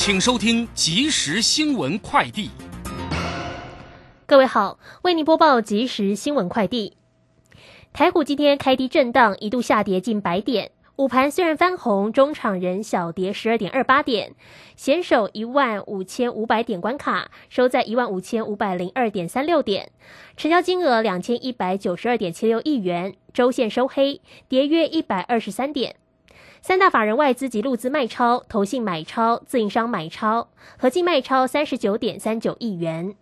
请收听即时新闻快递。各位好，为您播报即时新闻快递。台股今天开低震荡，一度下跌近百点。午盘虽然翻红，中场仍小跌十二点二八点，险守一万五千五百点关卡，收在一万五千五百零二点三六点，成交金额两千一百九十二点七六亿元，周线收黑，跌约一百二十三点。三大法人外资及路资卖超，投信买超，自营商买超，合计卖超三十九点三九亿元。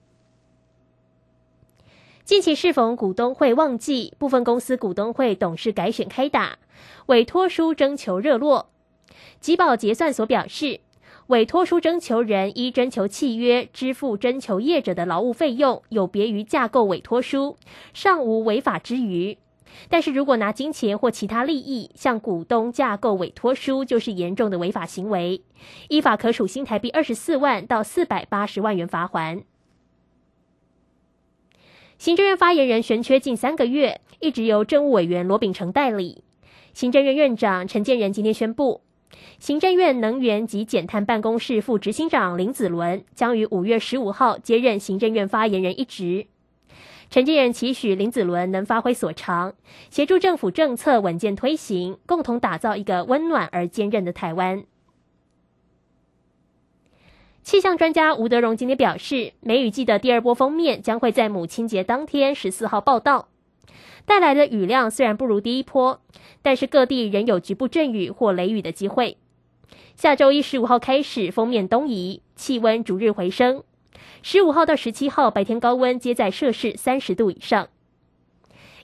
近期适逢股东会旺季，部分公司股东会董事改选开打，委托书征求热络。吉宝结算所表示，委托书征求人依征求契约支付征求业者的劳务费用，有别于架构委托书，尚无违法之余。但是如果拿金钱或其他利益向股东架构委托书，就是严重的违法行为，依法可处新台币二十四万到四百八十万元罚款。行政院发言人悬缺近三个月，一直由政务委员罗秉成代理。行政院院长陈建仁今天宣布，行政院能源及减碳办公室副执行长林子伦将于五月十五号接任行政院发言人一职。陈建仁期许林子伦能发挥所长，协助政府政策稳健推行，共同打造一个温暖而坚韧的台湾。气象专家吴德荣今天表示，梅雨季的第二波封面将会在母亲节当天十四号报道，带来的雨量虽然不如第一波，但是各地仍有局部阵雨或雷雨的机会。下周一十五号开始，封面东移，气温逐日回升。十五号到十七号白天高温皆在摄氏三十度以上。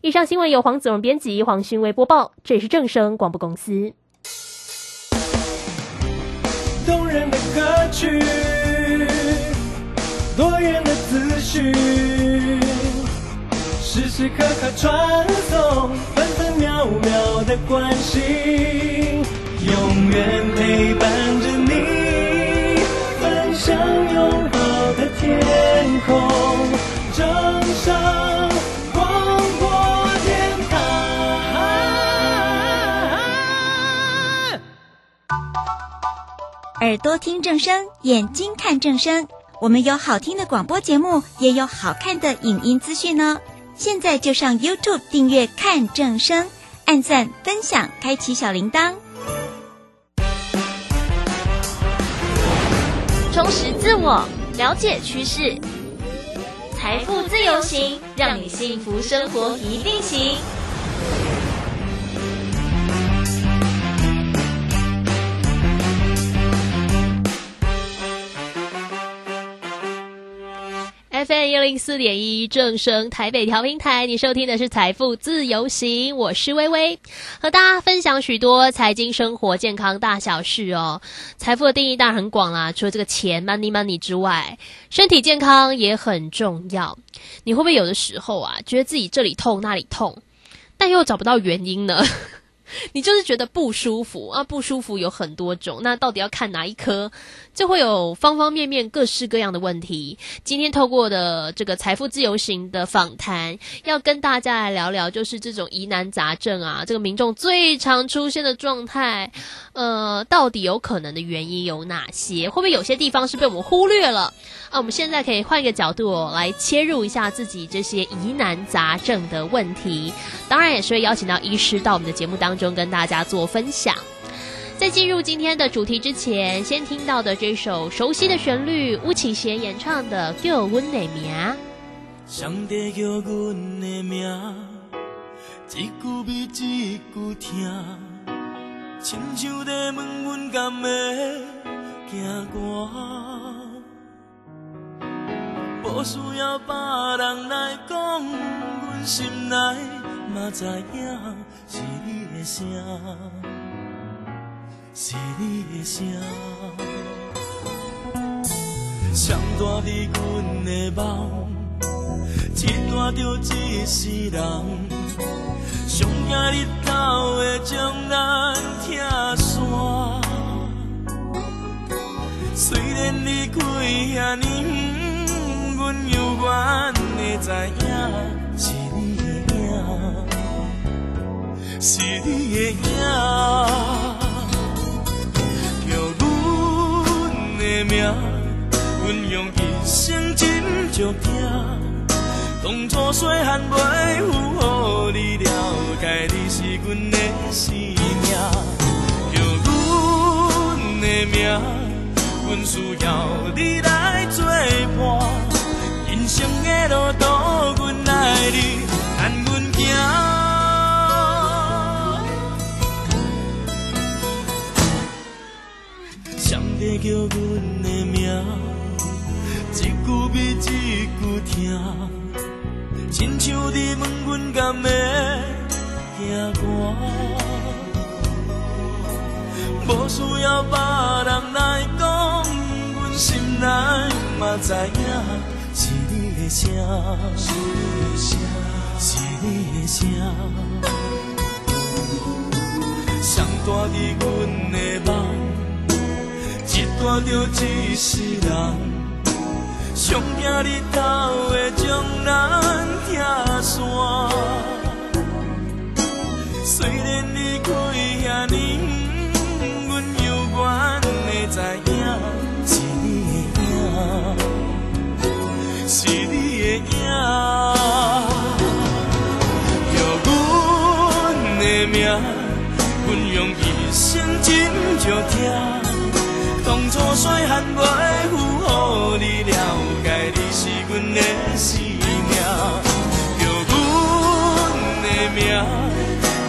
以上新闻由黄子荣编辑，黄勋威播报，这里是正声广播公司。动人的歌曲。多元的资讯，时时刻刻传送，耳朵听正声，眼睛看正声。我们有好听的广播节目，也有好看的影音资讯呢。现在就上 YouTube 订阅看正声，按赞分享，开启小铃铛，充实自我，了解趋势，财富自由行，让你幸福生活一定行。FM 一零四点一正声台北调频台，你收听的是财富自由行，我是微微，和大家分享许多财经、生活、健康大小事哦。财富的定义当然很广啦，除了这个钱 money money 之外，身体健康也很重要。你会不会有的时候啊，觉得自己这里痛那里痛，但又找不到原因呢？你就是觉得不舒服啊，不舒服有很多种，那到底要看哪一科，就会有方方面面各式各样的问题。今天透过的这个财富自由行的访谈，要跟大家来聊聊，就是这种疑难杂症啊，这个民众最常出现的状态，呃，到底有可能的原因有哪些？会不会有些地方是被我们忽略了？那，我们现在可以换一个角度来切入一下自己这些疑难杂症的问题，当然也是会邀请到医师到我们的节目当中。跟大家做分享。在进入今天的主题之前，先听到的这首熟悉的旋律，巫启贤演唱的《叫阮的名》。上帝叫阮的名，一句比一句听，亲像在问阮敢会惊寒，无需要别人来讲，阮心内嘛知影。是你的。声，是你的声，双大伫阮的梦，一段着一世人，上惊日头会将咱拆散。虽然离开遐尼远，阮犹原会知影是你的影。是你的影，叫阮的名，阮用一生斟酌听。当初细汉袂负予你了解，你是阮的生命，叫阮的名，阮需要你来作伴。人生的路途，阮爱你，牵阮行。上帝叫阮的名，一句比一句听。亲像你问阮敢会惊寒，无需要别人来讲，阮心内嘛知影，声，是你的声，是你的声，上大伫阮的梦，一大着一世人。上惊日头会将咱拆散，虽然离开遐尼远，阮犹原会知影是你的影，是你影，叫阮的名，阮用一生斟酌听。当初细汉袂负予你了解，你是阮的生命，叫阮的命，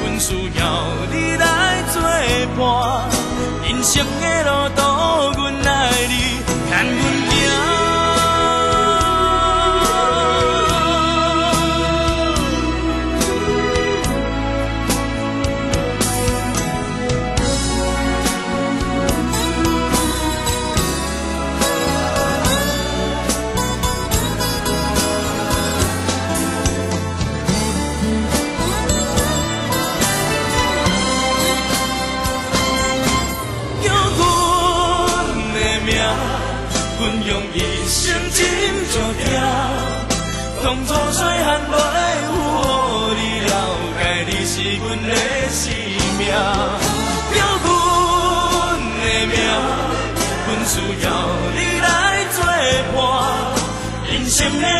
阮需要你来作伴。人生的路途，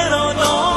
生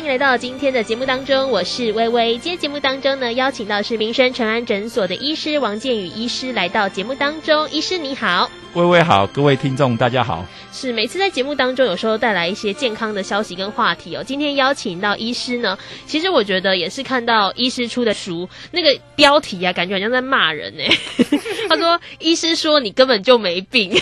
迎来到今天的节目当中，我是微微。今天节目当中呢，邀请到是民生诚安诊所的医师王建宇医师来到节目当中。医师你好，微微好，各位听众大家好。是每次在节目当中，有时候带来一些健康的消息跟话题哦。今天邀请到医师呢，其实我觉得也是看到医师出的书，那个标题啊，感觉好像在骂人呢。他说：“医师说你根本就没病，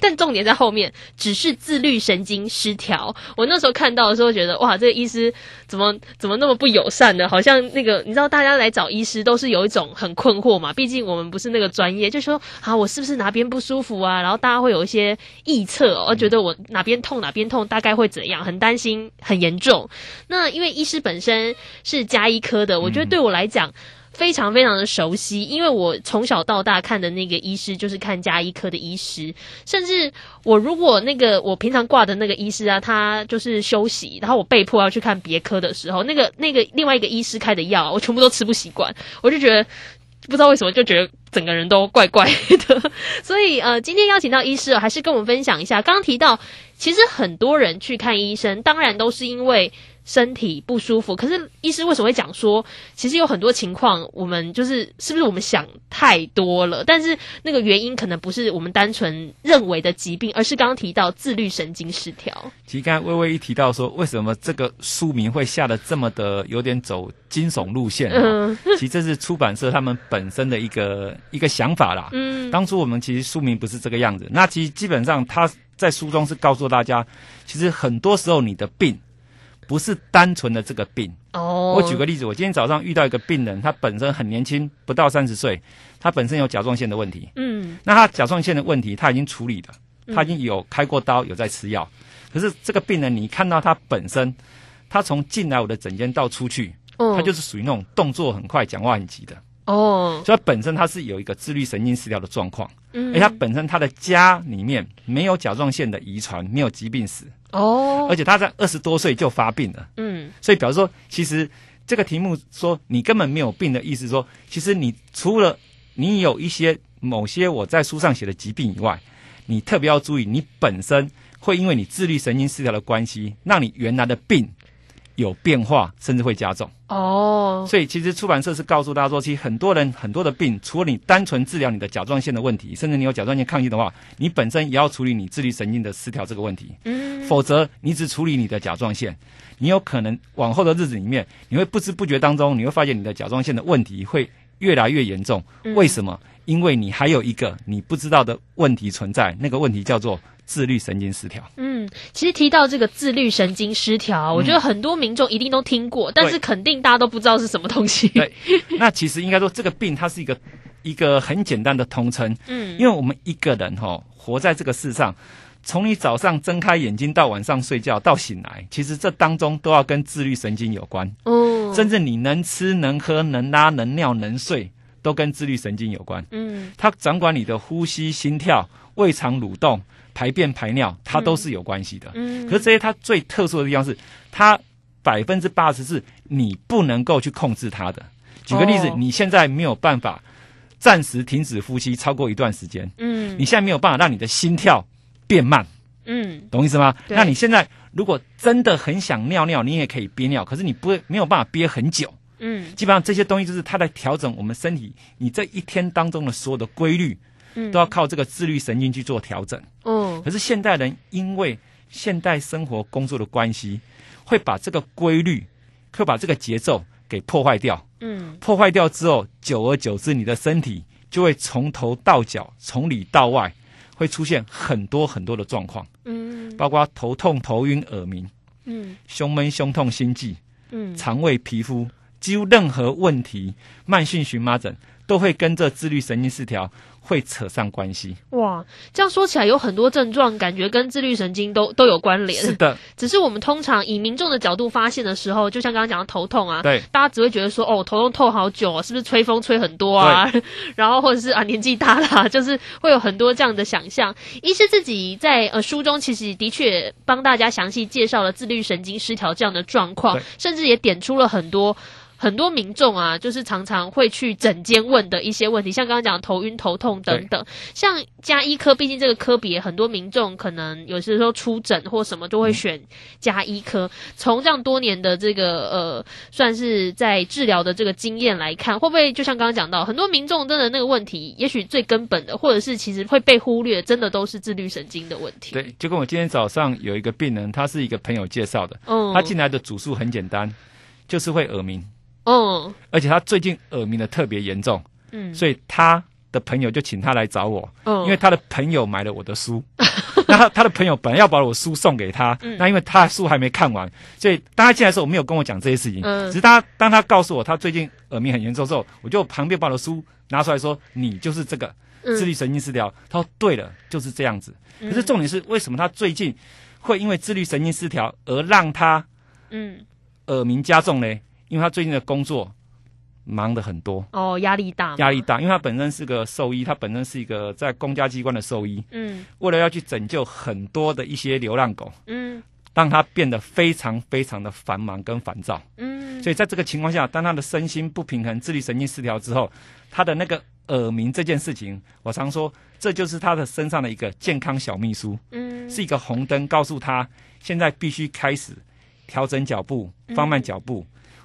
但重点在后面，只是自律神经失调。”我那时候看到的时候，觉得哇，这个医师怎么怎么那么不友善呢？好像那个你知道，大家来找医师都是有一种很困惑嘛，毕竟我们不是那个专业，就说啊，我是不是哪边不舒服啊？然后大家会有一些臆测。我觉得我哪边痛哪边痛，大概会怎样？很担心，很严重。那因为医师本身是加医科的，我觉得对我来讲非常非常的熟悉，因为我从小到大看的那个医师就是看加医科的医师。甚至我如果那个我平常挂的那个医师啊，他就是休息，然后我被迫要去看别科的时候，那个那个另外一个医师开的药，我全部都吃不习惯，我就觉得。不知道为什么就觉得整个人都怪怪的，所以呃，今天邀请到医师，还是跟我们分享一下。刚刚提到，其实很多人去看医生，当然都是因为。身体不舒服，可是医师为什么会讲说，其实有很多情况，我们就是是不是我们想太多了？但是那个原因可能不是我们单纯认为的疾病，而是刚刚提到自律神经失调。其实刚才微微一提到说，为什么这个书名会下的这么的有点走惊悚路线？嗯，其实这是出版社他们本身的一个一个想法啦。嗯，当初我们其实书名不是这个样子。那其实基本上他在书中是告诉大家，其实很多时候你的病。不是单纯的这个病哦。我举个例子，我今天早上遇到一个病人，他本身很年轻，不到三十岁，他本身有甲状腺的问题。嗯，那他甲状腺的问题他已经处理了，他已经有开过刀，有在吃药。可是这个病人，你看到他本身，他从进来我的诊间到出去，他就是属于那种动作很快、讲话很急的。哦，所以本身他是有一个自律神经失调的状况。嗯，而他本身他的家里面没有甲状腺的遗传，没有疾病史。哦，而且他在二十多岁就发病了。嗯，所以表示说，其实这个题目说你根本没有病的意思，说其实你除了你有一些某些我在书上写的疾病以外，你特别要注意，你本身会因为你自律神经失调的关系，让你原来的病。有变化，甚至会加重哦。所以其实出版社是告诉大家说，其实很多人很多的病，除了你单纯治疗你的甲状腺的问题，甚至你有甲状腺抗性的话，你本身也要处理你自律神经的失调这个问题。嗯。否则你只处理你的甲状腺，你有可能往后的日子里面，你会不知不觉当中，你会发现你的甲状腺的问题会越来越严重。为什么？因为你还有一个你不知道的问题存在，那个问题叫做。自律神经失调。嗯，其实提到这个自律神经失调，我觉得很多民众一定都听过，但是肯定大家都不知道是什么东西。对，那其实应该说这个病它是一个一个很简单的通称。嗯，因为我们一个人哈活在这个世上，从你早上睁开眼睛到晚上睡觉到醒来，其实这当中都要跟自律神经有关。哦，甚至你能吃能喝能拉能尿能睡，都跟自律神经有关。嗯，它掌管你的呼吸、心跳、胃肠蠕动。排便排尿，它都是有关系的。嗯，可是这些它最特殊的地方是，它百分之八十是你不能够去控制它的。举个例子，你现在没有办法暂时停止呼吸超过一段时间。嗯，你现在没有办法让你的心跳变慢。嗯，懂意思吗？那你现在如果真的很想尿尿，你也可以憋尿，可是你不没有办法憋很久。嗯，基本上这些东西就是它在调整我们身体，你这一天当中的所有的规律。嗯都要靠这个自律神经去做调整。哦，可是现代人因为现代生活工作的关系，会把这个规律，会把这个节奏给破坏掉。嗯，破坏掉之后，久而久之，你的身体就会从头到脚，从里到外，会出现很多很多的状况。嗯，包括头痛、头晕、耳鸣。嗯，胸闷、胸痛、心悸。嗯，肠胃、皮肤，几乎任何问题，慢性荨麻疹都会跟这自律神经失调。会扯上关系哇！这样说起来，有很多症状感觉跟自律神经都都有关联。是的，只是我们通常以民众的角度发现的时候，就像刚刚讲的头痛啊，对，大家只会觉得说哦，头痛痛好久啊，是不是吹风吹很多啊？然后或者是啊年纪大了，就是会有很多这样的想象。医师自己在呃书中其实的确帮大家详细介绍了自律神经失调这样的状况，甚至也点出了很多。很多民众啊，就是常常会去诊间问的一些问题，像刚刚讲头晕、头痛等等。像加医科，毕竟这个科别，很多民众可能有些时候出诊或什么都会选加医科。从这样多年的这个呃，算是在治疗的这个经验来看，会不会就像刚刚讲到，很多民众真的那个问题，也许最根本的，或者是其实会被忽略，真的都是自律神经的问题。对，就跟我今天早上有一个病人，他是一个朋友介绍的，他进来的主诉很简单，就是会耳鸣。哦，而且他最近耳鸣的特别严重，嗯，所以他的朋友就请他来找我，因为他的朋友买了我的书，那他他的朋友本来要把我书送给他，那因为他的书还没看完，所以当他进来的时候，我没有跟我讲这些事情，只是他当他告诉我他最近耳鸣很严重之后，我就旁边把我的书拿出来说，你就是这个自律神经失调。他说对了，就是这样子。可是重点是为什么他最近会因为自律神经失调而让他嗯。耳鸣加重呢？因为他最近的工作忙得很多哦，压力大，压力大。因为他本身是个兽医，他本身是一个在公家机关的兽医。嗯，为了要去拯救很多的一些流浪狗，嗯，让他变得非常非常的繁忙跟烦躁。嗯，所以在这个情况下，当他的身心不平衡、自律神经失调之后，他的那个耳鸣这件事情，我常说这就是他的身上的一个健康小秘书。嗯，是一个红灯，告诉他现在必须开始调整脚步，放慢脚步。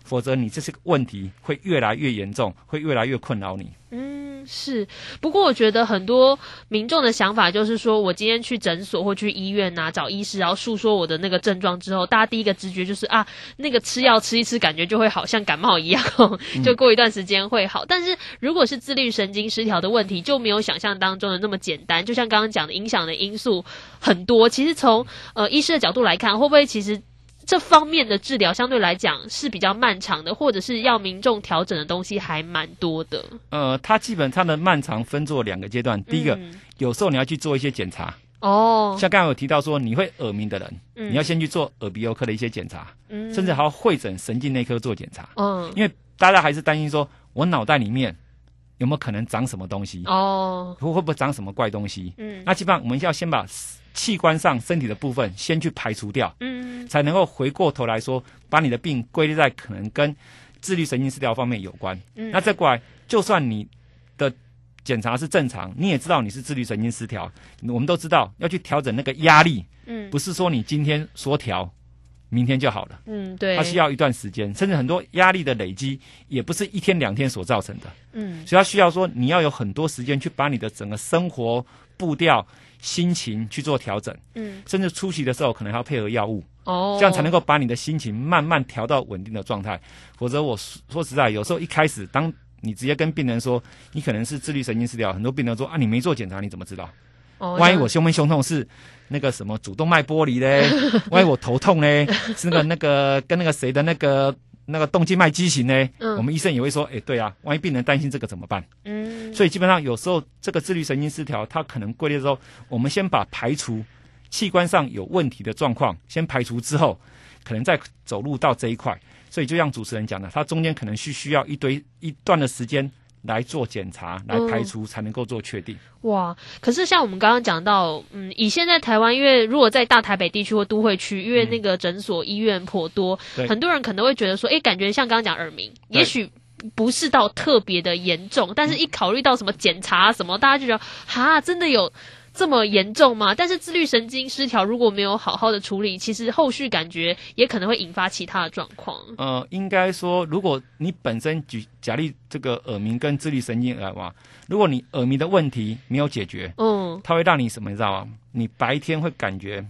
否则，你这些问题会越来越严重，会越来越困扰你。嗯，是。不过，我觉得很多民众的想法就是说，我今天去诊所或去医院呐，找医师，然后诉说我的那个症状之后，大家第一个直觉就是啊，那个吃药吃一吃，感觉就会好像感冒一样，就过一段时间会好。但是，如果是自律神经失调的问题，就没有想象当中的那么简单。就像刚刚讲的，影响的因素很多。其实，从呃医师的角度来看，会不会其实？这方面的治疗相对来讲是比较漫长的，或者是要民众调整的东西还蛮多的。呃，它基本它的漫长分作两个阶段。第一个，有时候你要去做一些检查。哦。像刚才有提到说，你会耳鸣的人，你要先去做耳鼻喉科的一些检查，甚至还要会诊神经内科做检查。嗯。因为大家还是担心说，我脑袋里面有没有可能长什么东西？哦。会会不会长什么怪东西？嗯。那基本上我们要先把。器官上身体的部分先去排除掉，嗯，才能够回过头来说，把你的病归类在可能跟自律神经失调方面有关。嗯，那再过来，就算你的检查是正常，你也知道你是自律神经失调，我们都知道要去调整那个压力，嗯，不是说你今天说调，明天就好了，嗯，对，它需要一段时间，甚至很多压力的累积也不是一天两天所造成的，嗯，所以它需要说你要有很多时间去把你的整个生活步调。心情去做调整，嗯，甚至初期的时候可能还要配合药物，哦，这样才能够把你的心情慢慢调到稳定的状态。否则，我说实在，有时候一开始，当你直接跟病人说你可能是自律神经失调，很多病人说啊，你没做检查，你怎么知道？哦，万一我胸闷胸痛是那个什么主动脉剥离嘞？万一我头痛嘞？是那个那个跟那个谁的那个？那个动静脉畸形呢？嗯，我们医生也会说，哎，对啊，万一病人担心这个怎么办？嗯，所以基本上有时候这个自律神经失调，它可能归类之后，我们先把排除器官上有问题的状况先排除之后，可能再走入到这一块。所以就像主持人讲的，它中间可能需需要一堆一段的时间。来做检查，来排除，才能够做确定。哇！可是像我们刚刚讲到，嗯，以现在台湾，因为如果在大台北地区或都会区，因为那个诊所医院颇多，很多人可能会觉得说，哎，感觉像刚刚讲耳鸣，也许不是到特别的严重，但是一考虑到什么检查什么，大家就觉得，哈，真的有。这么严重吗？但是自律神经失调如果没有好好的处理，其实后续感觉也可能会引发其他的状况。呃，应该说，如果你本身举假例这个耳鸣跟自律神经来话，如果你耳鸣的问题没有解决，嗯，它会让你什么你知道吗？你白天会感觉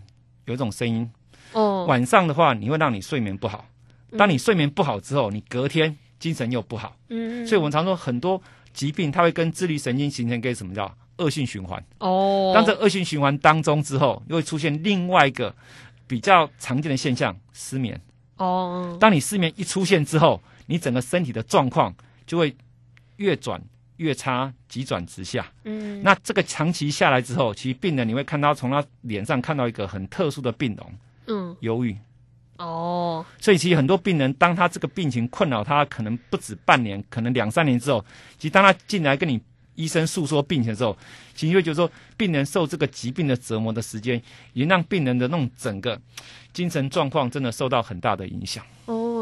有一种声音，哦，晚上的话你会让你睡眠不好。当你睡眠不好之后，你隔天精神又不好。嗯，所以我们常说很多疾病它会跟自律神经形成一个什么叫？恶性循环哦，当这恶性循环当中之后，又会出现另外一个比较常见的现象——失眠哦。当你失眠一出现之后，你整个身体的状况就会越转越差，急转直下。嗯，那这个长期下来之后，其实病人你会看到从他脸上看到一个很特殊的病容，嗯，忧郁哦。所以其实很多病人，当他这个病情困扰他，可能不止半年，可能两三年之后，其实当他进来跟你。医生诉说病情的时候，其实会觉得说，病人受这个疾病的折磨的时间，也让病人的那种整个精神状况真的受到很大的影响。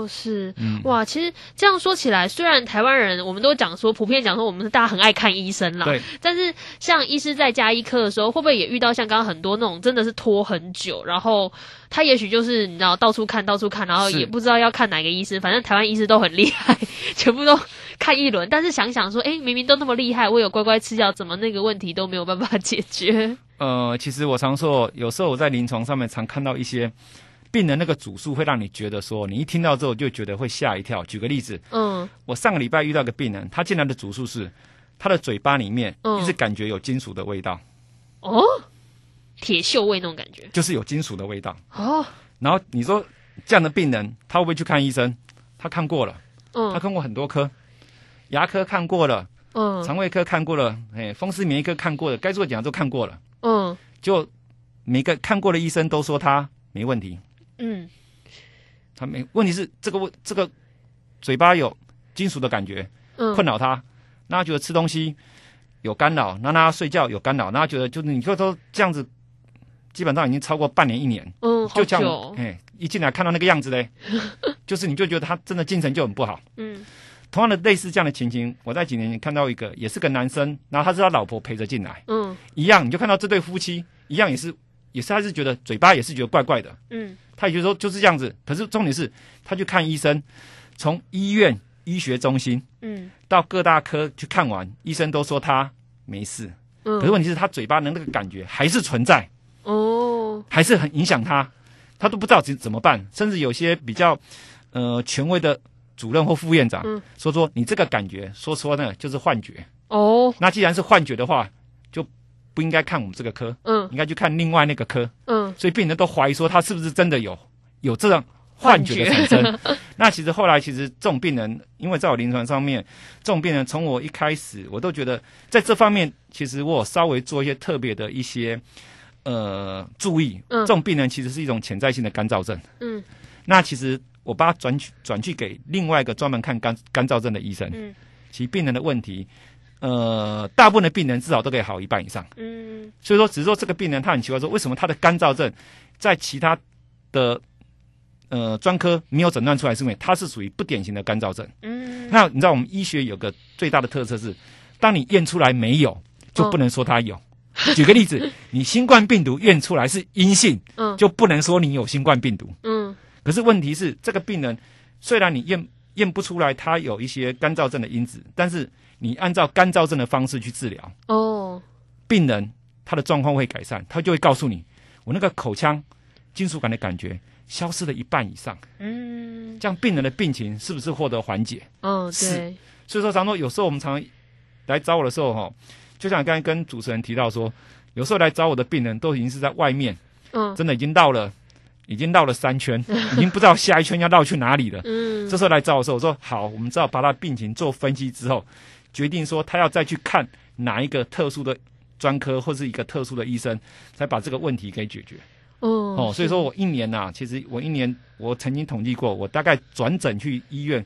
是，嗯。哇，其实这样说起来，虽然台湾人我们都讲说，普遍讲说我们大家很爱看医生啦，对，但是像医师在加医科的时候，会不会也遇到像刚刚很多那种真的是拖很久，然后他也许就是你知道到处看到处看，然后也不知道要看哪个医师，反正台湾医师都很厉害，全部都看一轮，但是想想说，哎，明明都那么厉害，我有乖乖吃药，怎么那个问题都没有办法 解决？呃，其实我常说，有时候我在临床上面常看到一些病人那个主诉，会让你觉得说，你一听到之后就觉得会吓一跳。举个例子，嗯。我上个礼拜遇到个病人，他进来的主诉是他的嘴巴里面嗯。一直感觉有金属的味道，哦，铁锈味那种感觉，就是有金属的味道。哦，然后你说这样的病人，他会不会去看医生？他看过了，嗯。他嗯看过很多科，牙科看过了，嗯。肠胃科看过了，哎，风湿免疫科看过了，该做的检查都看过了，嗯。就每个看过的医生都说他没问题，嗯。他没问题是这个问这个嘴巴有金属的感觉嗯，困扰他，那他觉得吃东西有干扰，那他睡觉有干扰，那他觉得就是你就说这样子，基本上已经超过半年一年，嗯，好就这样久，，哎，一进来看到那个样子嘞，就是你就觉得他真的精神就很不好。嗯。同样的类似这样的情形，我在几年前看到一个，也是个男生，然后他是他老婆陪着进来，嗯。一样，你就看到这对夫妻一样，也是也是他是觉得嘴巴也是觉得怪怪的，嗯。他也就说就是这样子。可是重点是，他去看医生，从医院医学中心嗯。到各大科去看完，医生都说他没事，嗯，可是问题是，他嘴巴的那个感觉还是存在，哦，还是很影响他，他都不知道怎怎么办，甚至有些比较呃权威的主任或副院长、嗯。说说你这个感觉，说说呢就是幻觉。哦，那既然是幻觉的话，就不应该看我们这个科，嗯应该去看另外那个科。嗯所以病人都怀疑说他是不是真的有有这样幻觉的产生。那其实后来其实这种病人，因为在我临床上面，这种病人从我一开始我都觉得在这方面，其实我有稍微做一些特别的一些呃注意。嗯这种病人其实是一种潜在性的干燥症。嗯那其实我把他转去转去给另外一个专门看干干燥症的医生。嗯其实病人的问题，呃，大部分的病人至少都可以好一半以上。嗯所以说，只是说这个病人他很奇怪，说为什么他的干燥症在其他的呃专科没有诊断出来，是因为他是属于不典型的干燥症。嗯，那你知道我们医学有个最大的特色是，当你验出来没有，就不能说他有。举个例子，你新冠病毒验出来是阴性，嗯就不能说你有新冠病毒。嗯可是问题是，这个病人虽然你验验不出来他有一些干燥症的因子，但是你按照干燥症的方式去治疗，哦，病人他的状况会改善，他就会告诉你，我那个口腔金属感的感觉消失了一半以上，嗯。这样病人的病情是不是获得缓解？嗯，是。对，所以说，常说有时候我们常来找我的时候，哈，就像刚才跟主持人提到说，有时候来找我的病人都已经是在外面，嗯。真的已经到了，已经绕了三圈，已经不知道下一圈要绕去哪里了。嗯这时候来找我的时候，我说好，我们知道把他病情做分析之后，决定说他要再去看哪一个特殊的专科或是一个特殊的医生，才把这个问题给解决。哦哦，所以说我一年呐、其实我一年我曾经统计过，我大概转诊去医院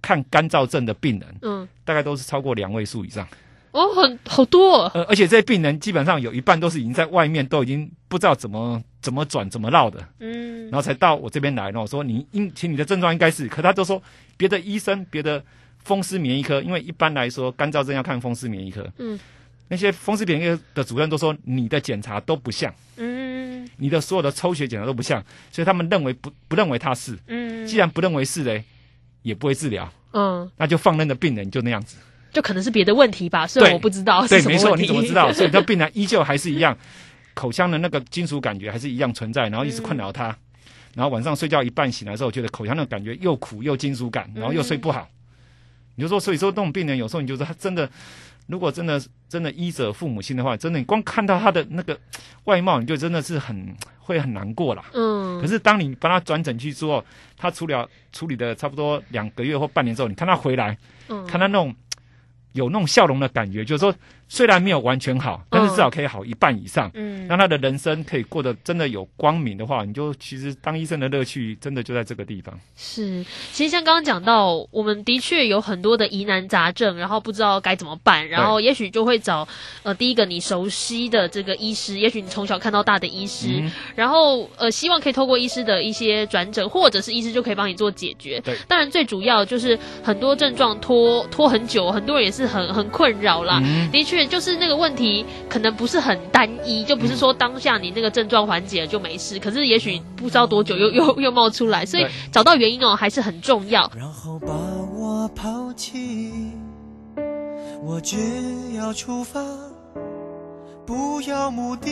看干燥症的病人，嗯大概都是超过两位数以上。哦，很好多哦，呃，而且这些病人基本上有一半都是已经在外面都已经不知道怎么怎么转怎么绕的，嗯。然后才到我这边来。然后我说你应，其实你的症状应该是，可他都说别的医生、别的风湿免疫科，因为一般来说干燥症要看风湿免疫科，嗯，那些风湿免疫科的主任都说你的检查都不像，嗯。你的所有的抽血检查都不像，所以他们认为不不认为他是，嗯，既然不认为是嘞，也不会治疗，嗯，那就放任的病人就那样子。就可能是别的问题吧，虽然我不知道对，没错，是什么问题。你怎么知道？所以这病人依旧还是一样，口腔的那个金属感觉还是一样存在，然后一直困扰他。然后晚上睡觉一半醒来之后，觉得口腔的感觉又苦又金属感，然后又睡不好。你就说，所以说这种病人有时候你就说他真的，如果真的真的医者父母心的话，真的你光看到他的那个外貌，你就真的是很会很难过啦。嗯，可是当你帮他转诊去之后，他处理了处理的差不多两个月或半年之后，你看他回来，嗯看他那种有那种笑容的感觉，就是说虽然没有完全好，但是至少可以好一半以上。嗯，让他的人生可以过得真的有光明的话，你就其实当医生的乐趣真的就在这个地方。是，其实像刚刚讲到，我们的确有很多的疑难杂症，然后不知道该怎么办，然后也许就会找呃第一个你熟悉的这个医师，也许你从小看到大的医师，然后呃希望可以透过医师的一些转诊，或者是医师就可以帮你做解决。对，当然最主要就是很多症状拖拖很久，很多人也是很很困扰啦。的确。就是那个问题可能不是很单一，就不是说当下你那个症状缓解了就没事，可是也许不知道多久又又又冒出来，所以找到原因哦还是很重要。然后把我抛弃，我只要出发，不要目的，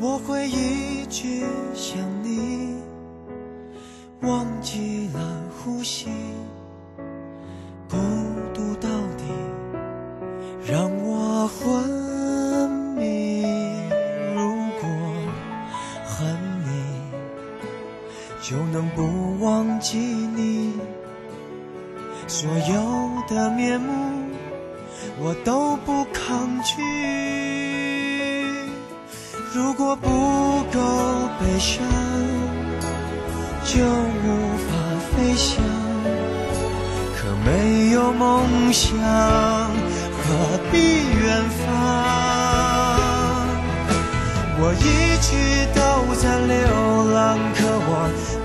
我会一直想你，忘记了呼吸。孤独到底让我昏迷。如果恨你，就能不忘记你。所有的面目，我都不抗拒。如果不够悲伤，就无法飞翔。可没有梦想，何必远方？我一直都在流浪，可我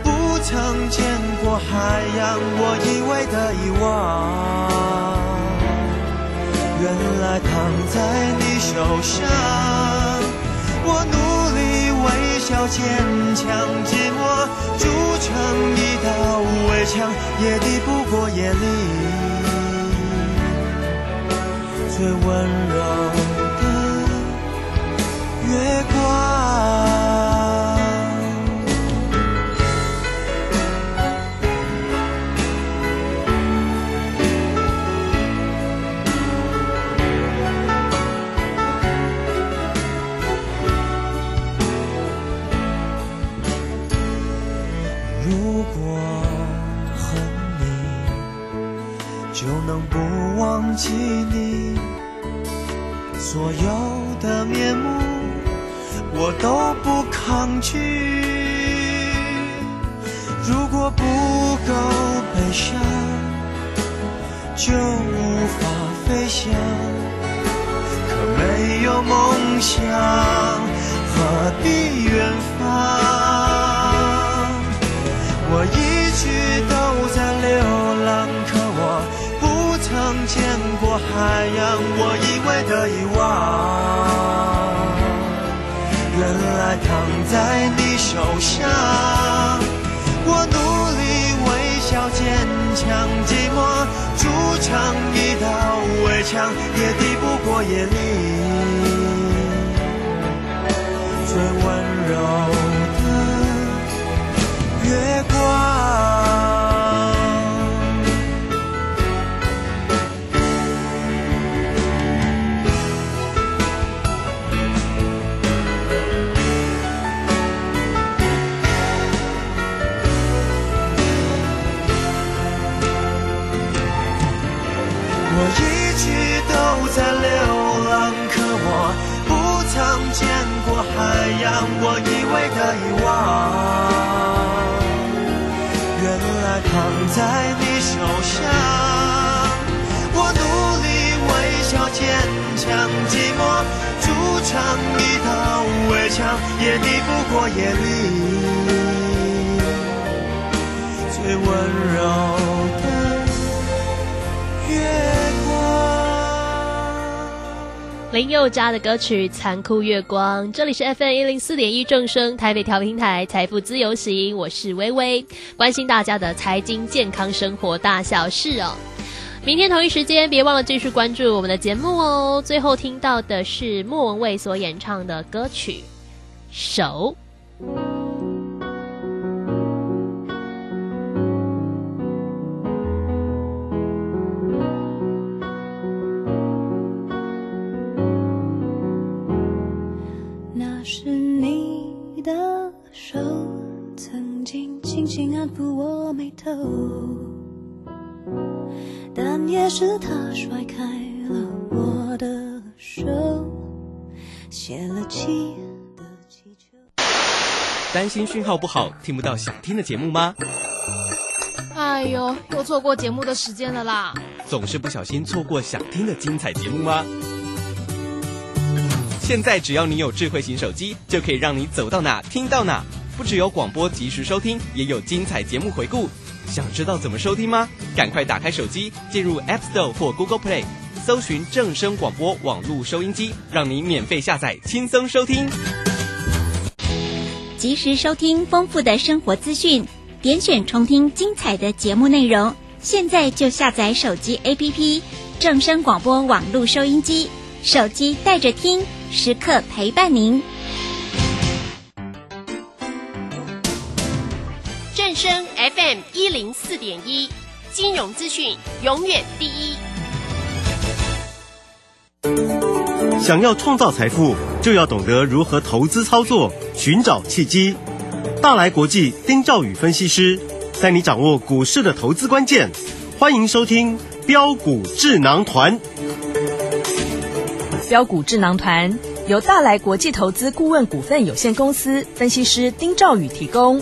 不曾见过海洋。我以为的遗忘，原来躺在你手上。我努力微笑坚强，寂寞筑成一道围墙，也抵不过夜里最温柔的月光。坚强，寂寞筑成一道围墙，也抵不过夜里最温柔的月光。海洋。我以为的遗忘，原来躺在你手上。我努力微笑坚强，寂寞筑成一道围墙，也抵不过夜里最温柔林宥嘉的歌曲《残酷月光》，这里是 FM 一零四点一正声台北调频台财富自由行，我是微微，关心大家的财经、健康、生活大小事哦。明天同一时间，别忘了继续关注我们的节目哦。最后听到的是莫文蔚所演唱的歌曲《手》。但也是他甩开了我的手，写了气的气球。担心讯号不好，听不到想听的节目吗？哎呦，又错过节目的时间了啦！总是不小心错过想听的精彩节目吗？现在只要你有智慧型手机，就可以让你走到哪听到哪。不只有广播及时收听，也有精彩节目回顾。想知道怎么收听吗？赶快打开手机，进入 App Store 或 Google Play，搜寻正声广播网络收音机，让你免费下载，轻松收听。及时收听丰富的生活资讯，点选重听精彩的节目内容。现在就下载手机 APP 正声广播网络收音机，手机带着听，时刻陪伴您。正声 FM 一零四点一，金融资讯永远第一。想要创造财富，就要懂得如何投资操作，寻找契机。大来国际丁兆宇分析师带你掌握股市的投资关键。欢迎收听标股智囊团。标股智囊团由大来国际投资顾问股份有限公司分析师丁兆宇提供。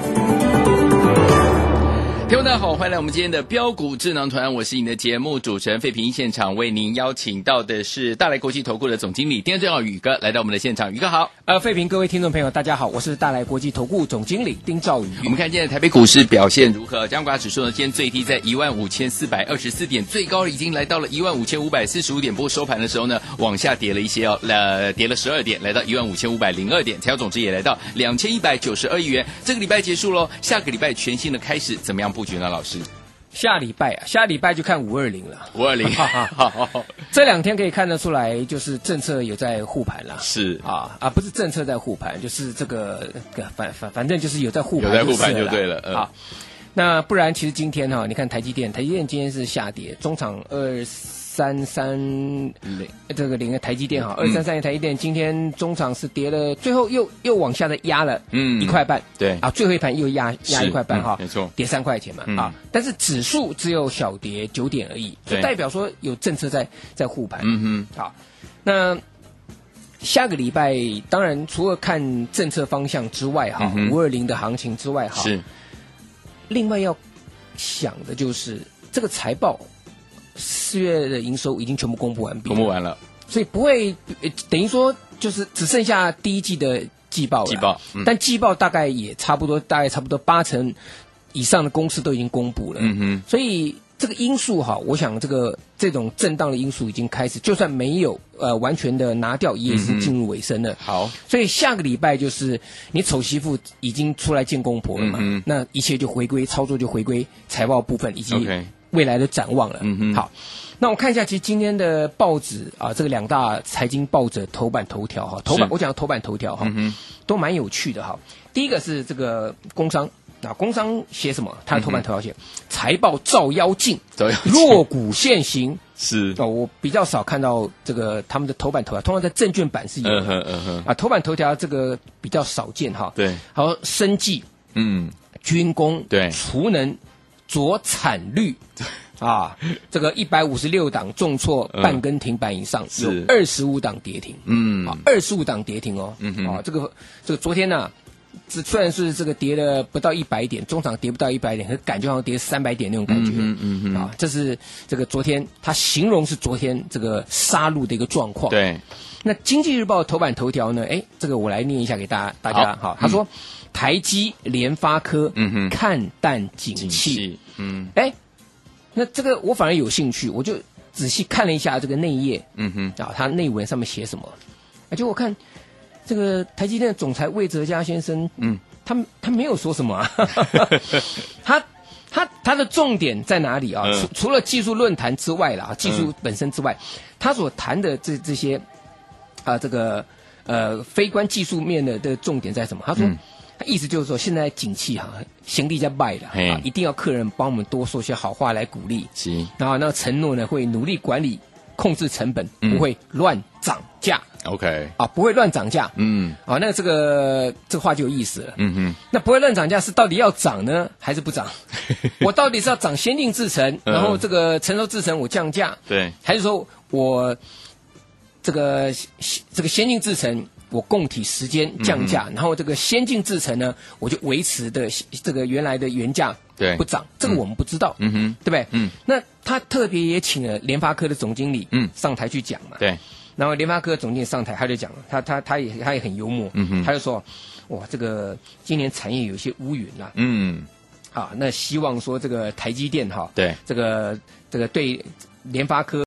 听众大家好，欢迎来我们今天的标股智囊团，我是你的节目主持人费平。现场为您邀请到的是大来国际投顾的总经理丁正浩宇哥来到我们的现场，宇哥好。呃，费平，各位听众朋友，大家好，我是大来国际投顾总经理丁兆宇。我们看今天台北股市表现如何？加权指数呢，今天最低在一万五千四百二十四点，最高已经来到了一万五千五百四十五点。不过收盘的时候呢，往下跌了一些哦，呃，跌了十二点，来到一万五千五百零二点，成交总值也来到两千一百九十二亿元。这个礼拜结束喽，下个礼拜全新的开始，怎么样布局呢？老师？下礼拜啊，下礼拜就看五二零了。五二零，这两天可以看得出来，就是政策有在护盘了。是啊啊，不是政策在护盘，就是这个反反反正就是有在护盘，有在护盘就对了。啊，那不然其实今天哈，你看台积电，台积电今天是下跌，中场二。三三零，这个零的台积电哈，二三三零台积电今天中场是跌了，最后又又往下的压了，嗯，一块半，对。啊，最后一盘又压压一块半哈，没错，跌三块钱嘛啊，但是指数只有小跌九点而已，就代表说有政策在在护盘，嗯哼，好，那下个礼拜当然除了看政策方向之外哈，五二零的行情之外哈，是，另外要想的就是这个财报。四月的营收已经全部公布完毕，公布完了，所以不会等于说就是只剩下第一季的季报了。季报，但季报大概也差不多，大概差不多八成以上的公司都已经公布了。嗯哼，所以这个因素哈，我想这个这种震荡的因素已经开始，就算没有呃完全的拿掉，也是进入尾声了。好，所以下个礼拜就是你丑媳妇已经出来见公婆了嘛，那一切就回归操作，就回归财报部分以及。未来的展望了，嗯哼，好，那我看一下，其实今天的报纸啊，这个两大财经报纸头版头条哈，头版我讲头版头条哈，都蛮有趣的哈。第一个是这个工商啊，工商写什么？他的头版头条写财报照妖镜，弱股现行。是。哦，我比较少看到这个他们的头版头条，通常在证券版是有的，啊，头版头条这个比较少见哈。对，好，生计，嗯，军工，对，储能。着产率 啊，这个一百五十六档重挫半根停板以上，有二十五档跌停，嗯，啊，二十五档跌停哦，嗯啊，这个这个昨天呢，这虽然是这个跌了不到一百点，中场跌不到一百点，可感觉好像跌三百点那种感觉，嗯嗯啊，这是这个昨天他形容是昨天这个杀戮的一个状况，对。那经济日报头版头条呢？哎，这个我来念一下给大家，大家好，他说。台积、联发科，嗯哼，看淡景气，嗯，哎，那这个我反而有兴趣，我就仔细看了一下这个内页，嗯哼，啊，它内文上面写什么？而且我看这个台积电的总裁魏哲嘉先生，嗯，他他没有说什么，啊，他他他的重点在哪里啊？除除了技术论坛之外啦，技术本身之外，他所谈的这这些啊，这个呃，非关技术面的的重点在什么？他说。意思就是说，现在景气哈，行李在卖了啊，一定要客人帮我们多说些好话来鼓励。是，然后那承诺呢，会努力管理、控制成本，不会乱涨价。OK，啊，不会乱涨价。嗯，啊，那这个这个话就有意思了。嗯哼，那不会乱涨价是到底要涨呢，还是不涨？我到底是要涨先进制程，然后这个成熟制程我降价？对，还是说我这个这个先进制程？我供体时间降价，然后这个先进制程呢，我就维持的这个原来的原价不涨，这个我们不知道，嗯。哼，对不对？嗯，那他特别也请了联发科的总经理嗯。上台去讲嘛，对，然后联发科总经理上台他就讲了，他他他也他也很幽默，嗯哼，他就说哇，这个今年产业有些乌云了，嗯，好，那希望说这个台积电哈，对，这个这个对联发科。